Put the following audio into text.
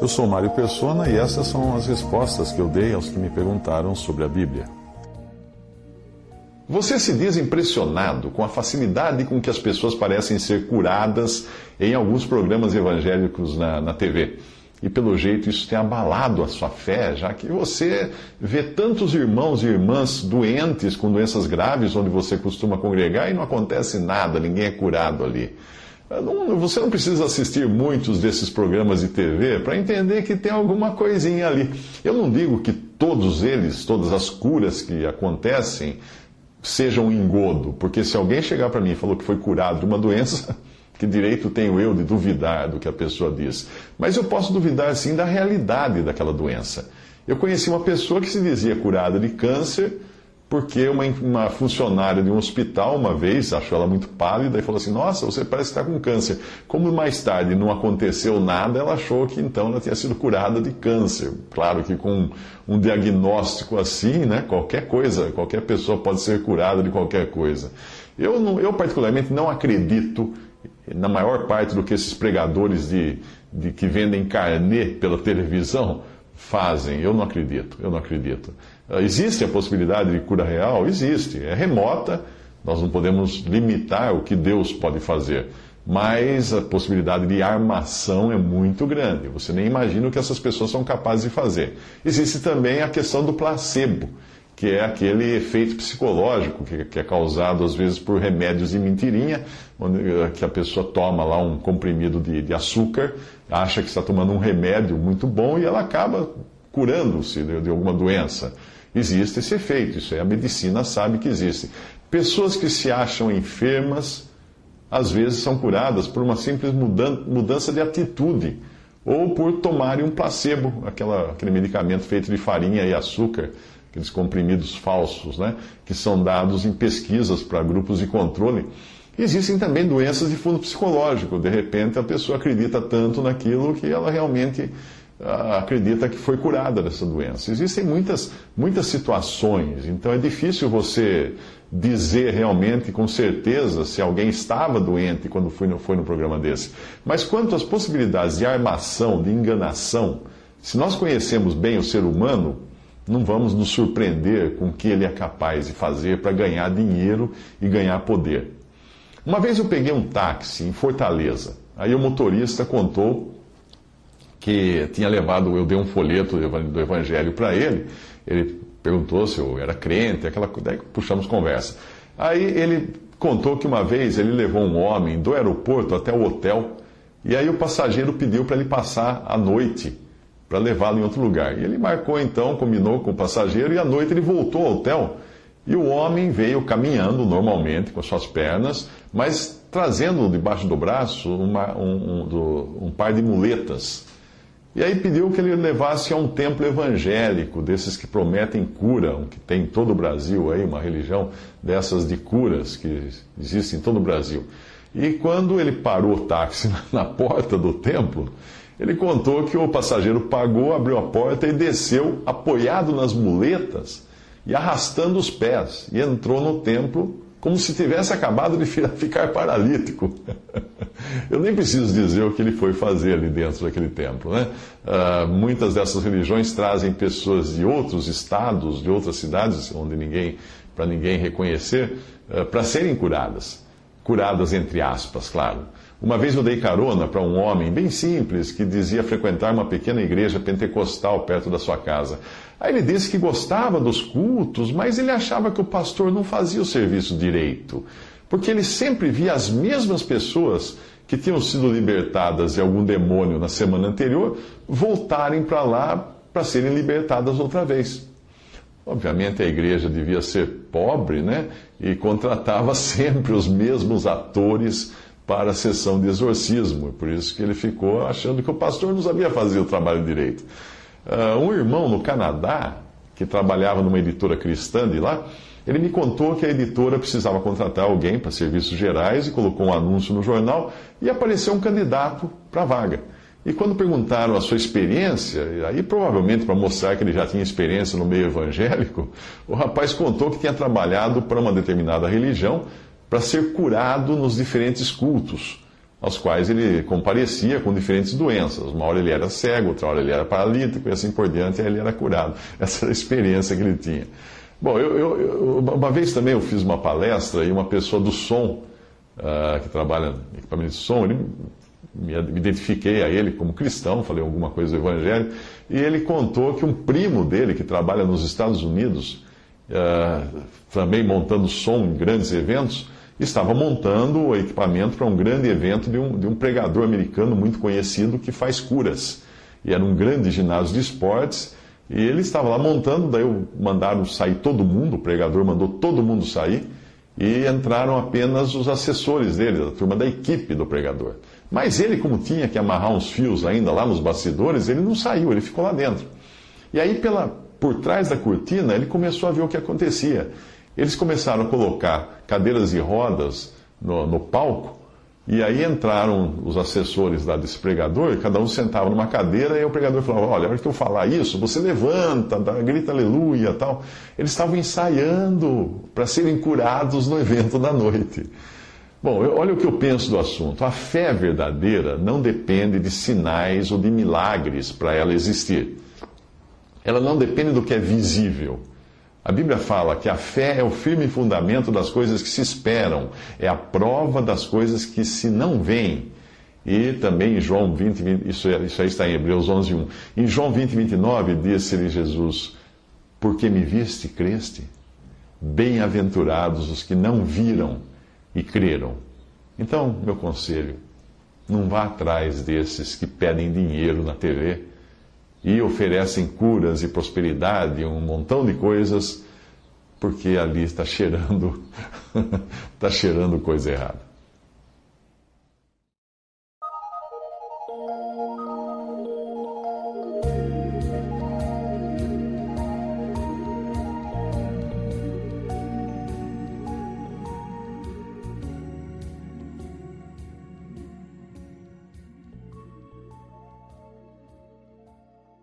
Eu sou Mário Persona e essas são as respostas que eu dei aos que me perguntaram sobre a Bíblia. Você se diz impressionado com a facilidade com que as pessoas parecem ser curadas em alguns programas evangélicos na, na TV. E pelo jeito isso tem abalado a sua fé, já que você vê tantos irmãos e irmãs doentes com doenças graves onde você costuma congregar e não acontece nada, ninguém é curado ali. Você não precisa assistir muitos desses programas de TV para entender que tem alguma coisinha ali. Eu não digo que todos eles, todas as curas que acontecem, sejam engodo, porque se alguém chegar para mim e falou que foi curado de uma doença, que direito tenho eu de duvidar do que a pessoa diz? Mas eu posso duvidar sim da realidade daquela doença. Eu conheci uma pessoa que se dizia curada de câncer porque uma, uma, funcionária de um hospital, uma vez, achou ela muito pálida e falou assim: Nossa, você parece estar com câncer. Como mais tarde não aconteceu nada, ela achou que então ela tinha sido curada de câncer. Claro que com um diagnóstico assim, né, qualquer coisa, qualquer pessoa pode ser curada de qualquer coisa. Eu, não, eu particularmente, não acredito, na maior parte do que esses pregadores de, de que vendem carnê pela televisão fazem. Eu não acredito, eu não acredito. Ah, existe a possibilidade de cura real? Existe. É remota, nós não podemos limitar o que Deus pode fazer. Mas a possibilidade de armação é muito grande. Você nem imagina o que essas pessoas são capazes de fazer. Existe também a questão do placebo, que é aquele efeito psicológico que, é causado às vezes por remédios de mentirinha, eh, que a pessoa toma lá um comprimido de, de açúcar, acha que está tomando um remédio muito bom e ela acaba curando-se de, de alguma doença. Existe esse efeito, isso é, a medicina sabe que existe. Pessoas que se acham enfermas, às vezes são curadas por uma simples mudança de atitude, ou por tomarem um placebo, aquela, aquele medicamento feito de farinha e açúcar, aqueles comprimidos falsos, né, que são dados em pesquisas para grupos de controle. Existem também doenças de fundo psicológico. De repente, a pessoa acredita tanto naquilo que ela realmente acredita que foi curada dessa doença. Existem muitas, muitas situações, então é difícil você dizer realmente com certeza se alguém estava doente quando foi no, foi no programa desse. Mas quanto às possibilidades de armação, de enganação, se nós conhecemos bem o ser humano, não vamos nos surpreender com o que ele é capaz de fazer para ganhar dinheiro e ganhar poder. Uma vez eu peguei um táxi em Fortaleza, aí o motorista contou que tinha levado, eu dei um folheto do Evangelho para ele, ele perguntou se eu era crente, aquela coisa, puxamos conversa. Aí ele contou que uma vez ele levou um homem do aeroporto até o hotel, e aí o passageiro pediu para ele passar a noite, para levá-lo em outro lugar. E ele marcou então, combinou com o passageiro, e à noite ele voltou ao hotel, e o homem veio caminhando normalmente com as suas pernas, mas trazendo debaixo do braço uma, um, um, um par de muletas. E aí pediu que ele levasse a um templo evangélico, desses que prometem cura, que tem em todo o Brasil aí, uma religião dessas de curas que existe em todo o Brasil. E quando ele parou o táxi na porta do templo, ele contou que o passageiro pagou, abriu a porta e desceu apoiado nas muletas e arrastando os pés, e entrou no templo como se tivesse acabado de ficar paralítico. Eu nem preciso dizer o que ele foi fazer ali dentro daquele templo. Né? Uh, muitas dessas religiões trazem pessoas de outros estados, de outras cidades, onde ninguém, para ninguém reconhecer, uh, para serem curadas. Curadas entre aspas, claro. Uma vez eu dei carona para um homem bem simples que dizia frequentar uma pequena igreja pentecostal perto da sua casa. Aí ele disse que gostava dos cultos, mas ele achava que o pastor não fazia o serviço direito, porque ele sempre via as mesmas pessoas que tinham sido libertadas de algum demônio na semana anterior voltarem para lá para serem libertadas outra vez. Obviamente a igreja devia ser pobre, né? E contratava sempre os mesmos atores para a sessão de exorcismo. Por isso que ele ficou achando que o pastor não sabia fazer o trabalho direito. Uh, um irmão no Canadá, que trabalhava numa editora cristã de lá, ele me contou que a editora precisava contratar alguém para serviços gerais e colocou um anúncio no jornal e apareceu um candidato para a vaga. E quando perguntaram a sua experiência, aí provavelmente para mostrar que ele já tinha experiência no meio evangélico, o rapaz contou que tinha trabalhado para uma determinada religião para ser curado nos diferentes cultos. Aos quais ele comparecia com diferentes doenças. Uma hora ele era cego, outra hora ele era paralítico e assim por diante, e ele era curado. Essa era a experiência que ele tinha. Bom, eu, eu, uma vez também eu fiz uma palestra e uma pessoa do som, uh, que trabalha em equipamento de som, ele, me, me identifiquei a ele como cristão, falei alguma coisa do Evangelho, e ele contou que um primo dele, que trabalha nos Estados Unidos, uh, também montando som em grandes eventos, estava montando o equipamento para um grande evento de um, de um pregador americano muito conhecido que faz curas. E era um grande ginásio de esportes. E ele estava lá montando, daí mandaram sair todo mundo, o pregador mandou todo mundo sair, e entraram apenas os assessores dele, a turma da equipe do pregador. Mas ele, como tinha que amarrar uns fios ainda lá nos bastidores, ele não saiu, ele ficou lá dentro. E aí, pela, por trás da cortina, ele começou a ver o que acontecia. Eles começaram a colocar cadeiras e rodas no, no palco, e aí entraram os assessores lá desse pregador, cada um sentava numa cadeira, e o pregador falava: Olha, a hora que eu falar isso, você levanta, grita aleluia tal. Eles estavam ensaiando para serem curados no evento da noite. Bom, olha o que eu penso do assunto. A fé verdadeira não depende de sinais ou de milagres para ela existir. Ela não depende do que é visível. A Bíblia fala que a fé é o firme fundamento das coisas que se esperam, é a prova das coisas que se não veem. E também em João 20, 20 isso, é, isso aí está em Hebreus 11, 1. Em João 20, 29, disse-lhe Jesus: Porque me viste e creste? Bem-aventurados os que não viram e creram. Então, meu conselho, não vá atrás desses que pedem dinheiro na TV e oferecem curas e prosperidade, um montão de coisas, porque ali está cheirando, está cheirando coisa errada.